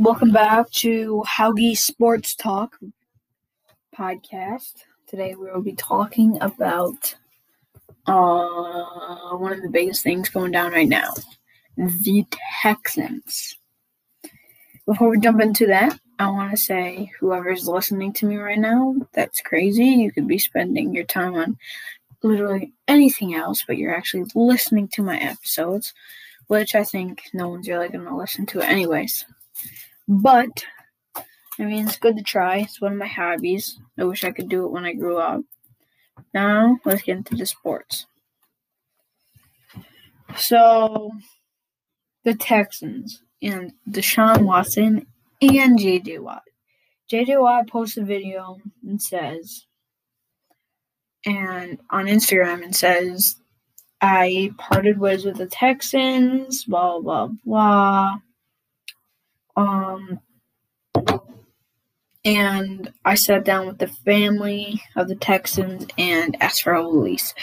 Welcome back to Haugie Sports Talk podcast. Today we will be talking about uh, one of the biggest things going down right now the Texans. Before we jump into that, I want to say whoever's listening to me right now, that's crazy. You could be spending your time on literally anything else, but you're actually listening to my episodes, which I think no one's really going to listen to anyways. But I mean, it's good to try. It's one of my hobbies. I wish I could do it when I grew up. Now, let's get into the sports. So, the Texans and Deshaun Watson and JJ Watt. JJ Watt posts a video and says, and on Instagram and says, I parted ways with the Texans, blah, blah, blah. Um, and I sat down with the family of the Texans and asked for a release.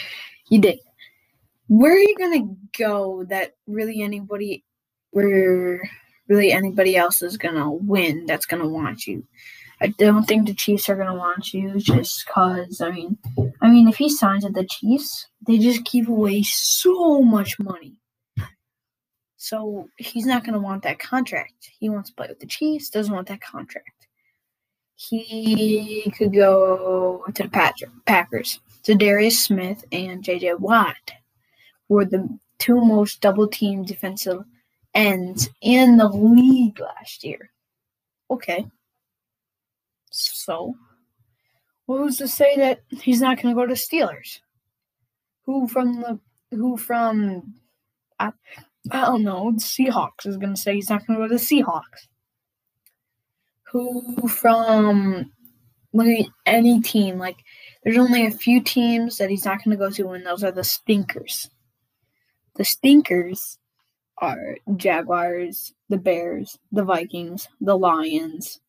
He did. Where are you gonna go that really anybody, where really anybody else is gonna win? That's gonna want you. I don't think the Chiefs are gonna want you just cause I mean, I mean if he signs with the Chiefs, they just give away so much money. So he's not going to want that contract. He wants to play with the Chiefs, doesn't want that contract. He could go to the Packers. Za'Darius Smith and JJ Watt were the two most double team defensive ends in the league last year. Okay. So, who's to say that he's not going to go to Steelers? Who from the who from I don't know. The Seahawks is to say he's not to go to the Seahawks. Who from like any team? Like, there's only a few teams that he's not to go to, and those are the stinkers. The stinkers are Jaguars, the Bears, the Vikings, the Lions,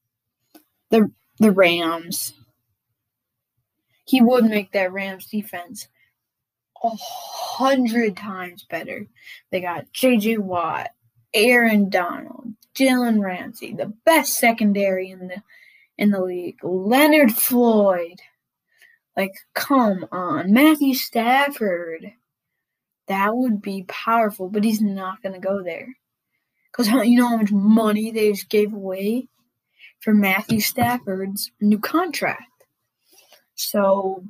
the the Rams. He would make that Rams defense a hundred times better. They got J.J. Watt, Aaron Donald, Jalen Ramsey, the best secondary in the in the league. Leonard Floyd. Like, come on. Matthew Stafford. That would be powerful, but he's not going to go there. Because you know how much money they just gave away for Matthew Stafford's new contract. So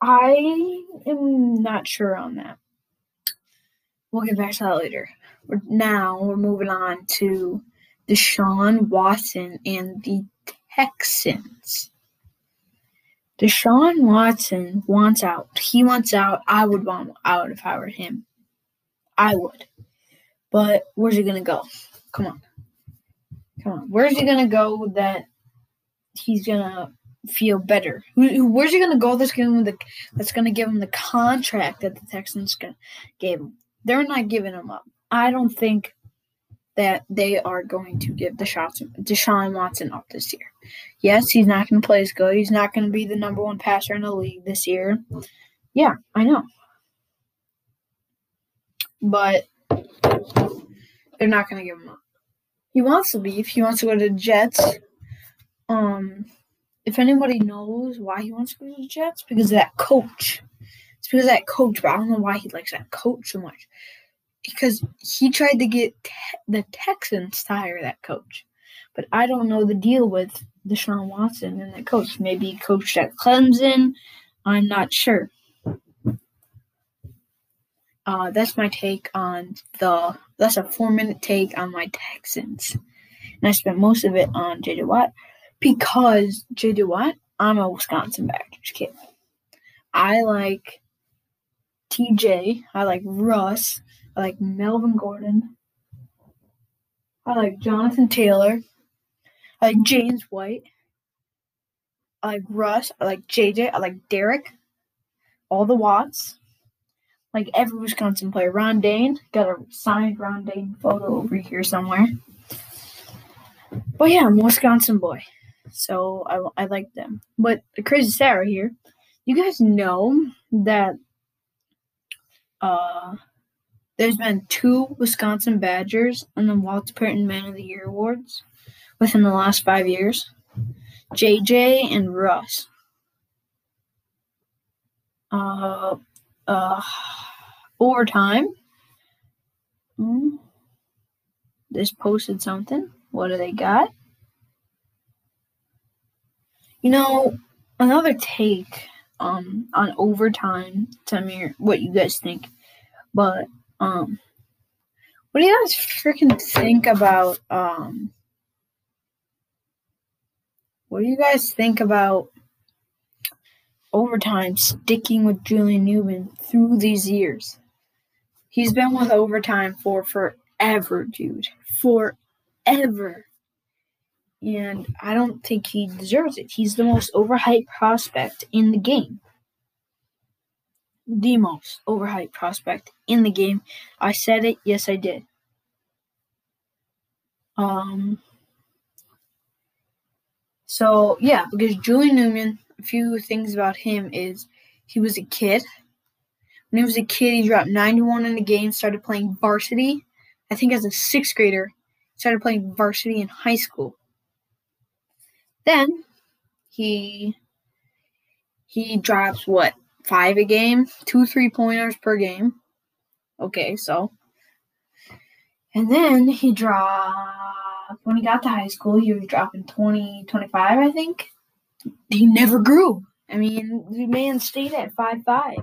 I am not sure on that. We'll get back to that later. Now we're moving on to Deshaun Watson and the Texans. Deshaun Watson wants out. He wants out. I would want out if I were him. I would. But where's he gonna go? Come on. Come on. Where's he gonna go that he's gonna feel better? where's he gonna go? That's gonna the that's gonna give him the contract that the Texans gave him. They're not giving him up. I don't think that they are going to give the Deshaun, Deshaun Watson up this year. Yes, he's not going to play as good. He's not going to be the number one passer in the league this year. Yeah, I know. But they're not going to give him up. He wants to leave. He wants to go to the Jets. Um, if anybody knows why he wants to go to the Jets, because of that coach. It's because of that coach, but I don't know why he likes that coach so much. Because he tried to get te- the Texans to hire that coach. But I don't know the deal with Deshaun Watson and that coach. Maybe he coached at Clemson. I'm not sure. Uh, that's my take on the. That's a four minute take on my Texans. And I spent most of it on JJ Watt because JJ Watt, I'm a Wisconsin Badgers kid. I like TJ. I like Russ. I like Melvin Gordon. I like Jonathan Taylor. I like James White. I like Russ. I like JJ. I like Derek. All the Watts. Like every Wisconsin player. Ron Dayne. Got a signed Ron Dayne photo over here somewhere. But yeah, I'm a Wisconsin boy so I, I like them. But crazy Sarah here, you guys know that uh, there's been two Wisconsin Badgers on the Walter Payton Man of the Year awards. within the last five years? JJ and Russ. Uh, uh, overtime. Hmm. This posted something. What do they got? You know, another take um on overtime. Tell me what you guys think. But um what do you guys freaking think about um what do you guys think about overtime sticking with Julian Newman through these years? He's been with overtime for forever, dude. Forever. And I don't think he deserves it. He's the most overhyped prospect in the game. The most overhyped prospect in the game. I said it. Yes, I did. Um. So yeah, because Julian Newman, a few things about him is he was a kid. When he was a kid, he dropped 91 in the game, started playing varsity. I think as a sixth grader, started playing varsity in high school. Then he he drops what five a game, two three pointers per game. Okay, so and then he dropped when he got to high school, he was dropping 20, 25, I think. He never grew. I mean, the man stayed at five five.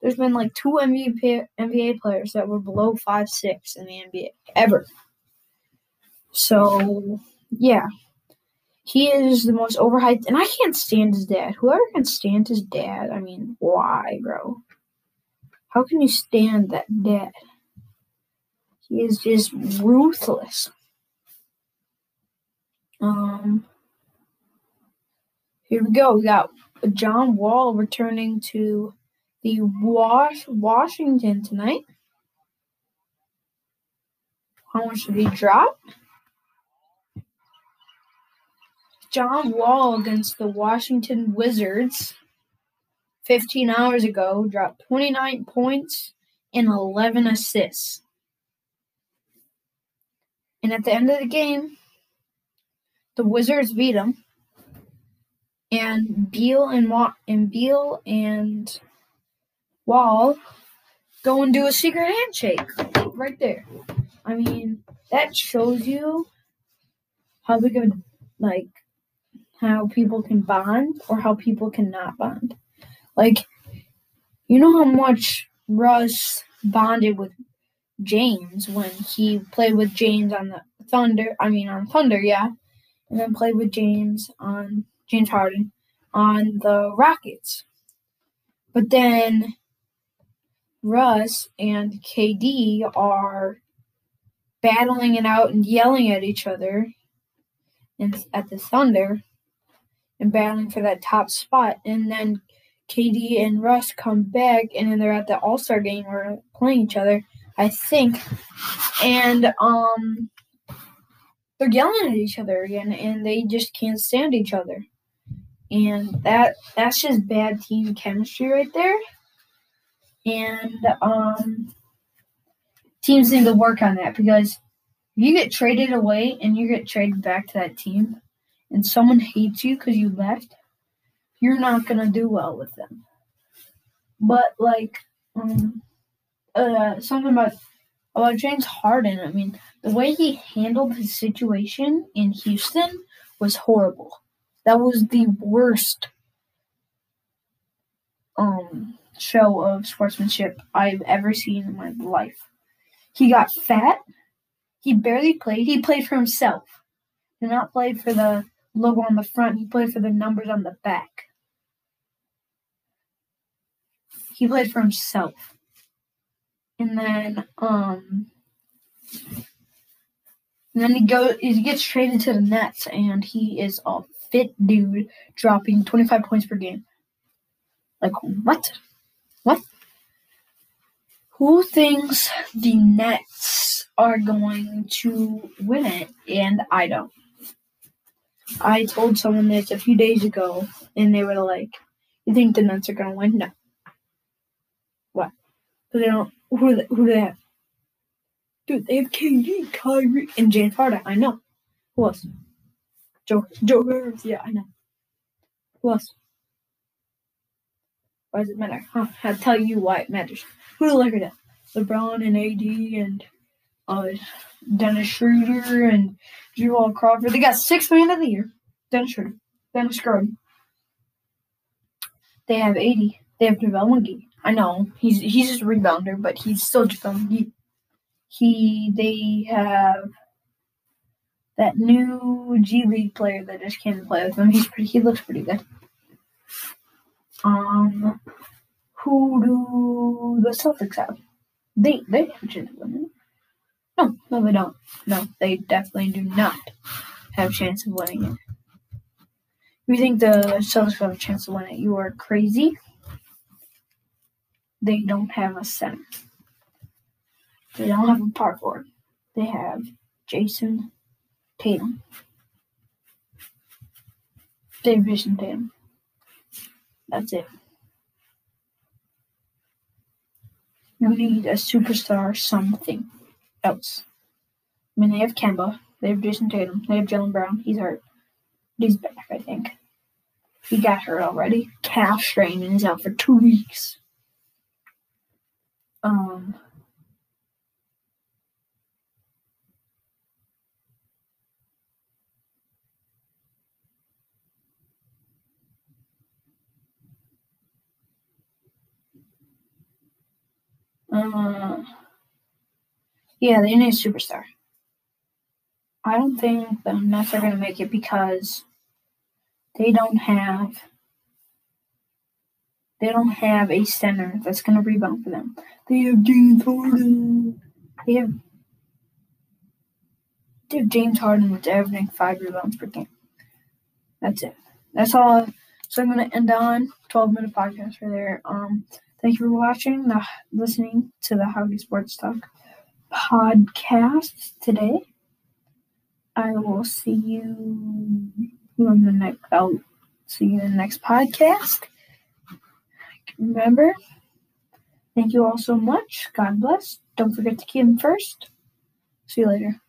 There's been like two NBA NBA players that were below five six in the NBA ever. So yeah, he is the most overhyped, and I can't stand his dad. Whoever can stand his dad, I mean, why, bro? How can you stand that dad? He is just ruthless. Um, here we go. We got John Wall returning to the Was- Washington tonight. How much did he drop? John Wall against the Washington Wizards 15 hours ago dropped 29 points and 11 assists. And at the end of the game, the Wizards beat them. And Beal and Wa- and Beal and Wall go and do a secret handshake right there. I mean, that shows you how big of like how people can bond or how people cannot bond. Like, you know how much Russ bonded with James when he played with James on the Thunder. I mean, on Thunder, yeah, and then played with James on James Harden on the Rockets. But then Russ and KD are battling it out and yelling at each other and at the Thunder and battling for that top spot. And then KD and Russ come back, and then they're at the All Star game or playing each other, I think. And um, they're yelling at each other again, and they just can't stand each other. And that that's just bad team chemistry right there. And um, teams need to work on that because you get traded away and you get traded back to that team, and someone hates you because you left, you're not gonna do well with them. But like, um, uh, something about about James Harden. I mean, the way he handled his situation in Houston was horrible. That was the worst um show of sportsmanship I've ever seen in my life. He got fat. He barely played. He played for himself. Did not play for the logo on the front. He played for the numbers on the back. He played for himself. And then um and then he goes he gets traded to the Nets and he is a fit dude dropping 25 points per game. Like what? What? Who thinks the Nets are going to win it and I don't. I told someone this a few days ago, and they were like, "You think the Nets are gonna win?" No. What? They don't. Who they, who do they have? Dude, they have KD, Kyrie, and James Harden. I know. Who else? Joe Joe Harris. Yeah, I know. Who else? Why does it matter? Huh? I'll tell you why it matters. Who's the Lakers at? LeBron and AD and uh, Dennis Schroeder and Jamal Crawford. They got six man of the year. Dennis Schroeder. Dennis Schroeder. They have 80. They have JaVale McGee. I know he's he's just a rebounder, but he's still JaVale McGee. He they have that new G League player that just came to play with him. He's pretty. He looks pretty good. Um, who do the Celtics have? They they have winning. No, no, they don't. No, they definitely do not have a chance of winning it. You think the Celtics have a chance to win it, you are crazy. They don't have a center. They don't have a power forward. They have Jayson Tatum. Dave Jayson Tatum. That's it. You need a superstar something else. I mean, they have Kemba, they have Jayson Tatum, they have Jaylen Brown. He's hurt. But He's back, I think. He got hurt already. Calf strain and he's out for two weeks. Um. Uh, yeah, they need a superstar. I don't think the Nets are going to make it because they don't have they don't have a center that's going to rebound for them. They have James Harden. They have they have James Harden that's averaging five rebounds per game. That's it. That's all. So I'm going to end on 12 minute podcast right there. Um, thank you for watching, the, listening to the Howdy Sports Talk podcast today. I will see you on the next. I'll see you in the next podcast. Remember, thank you all so much. God bless. Don't forget to keep them first. See you later.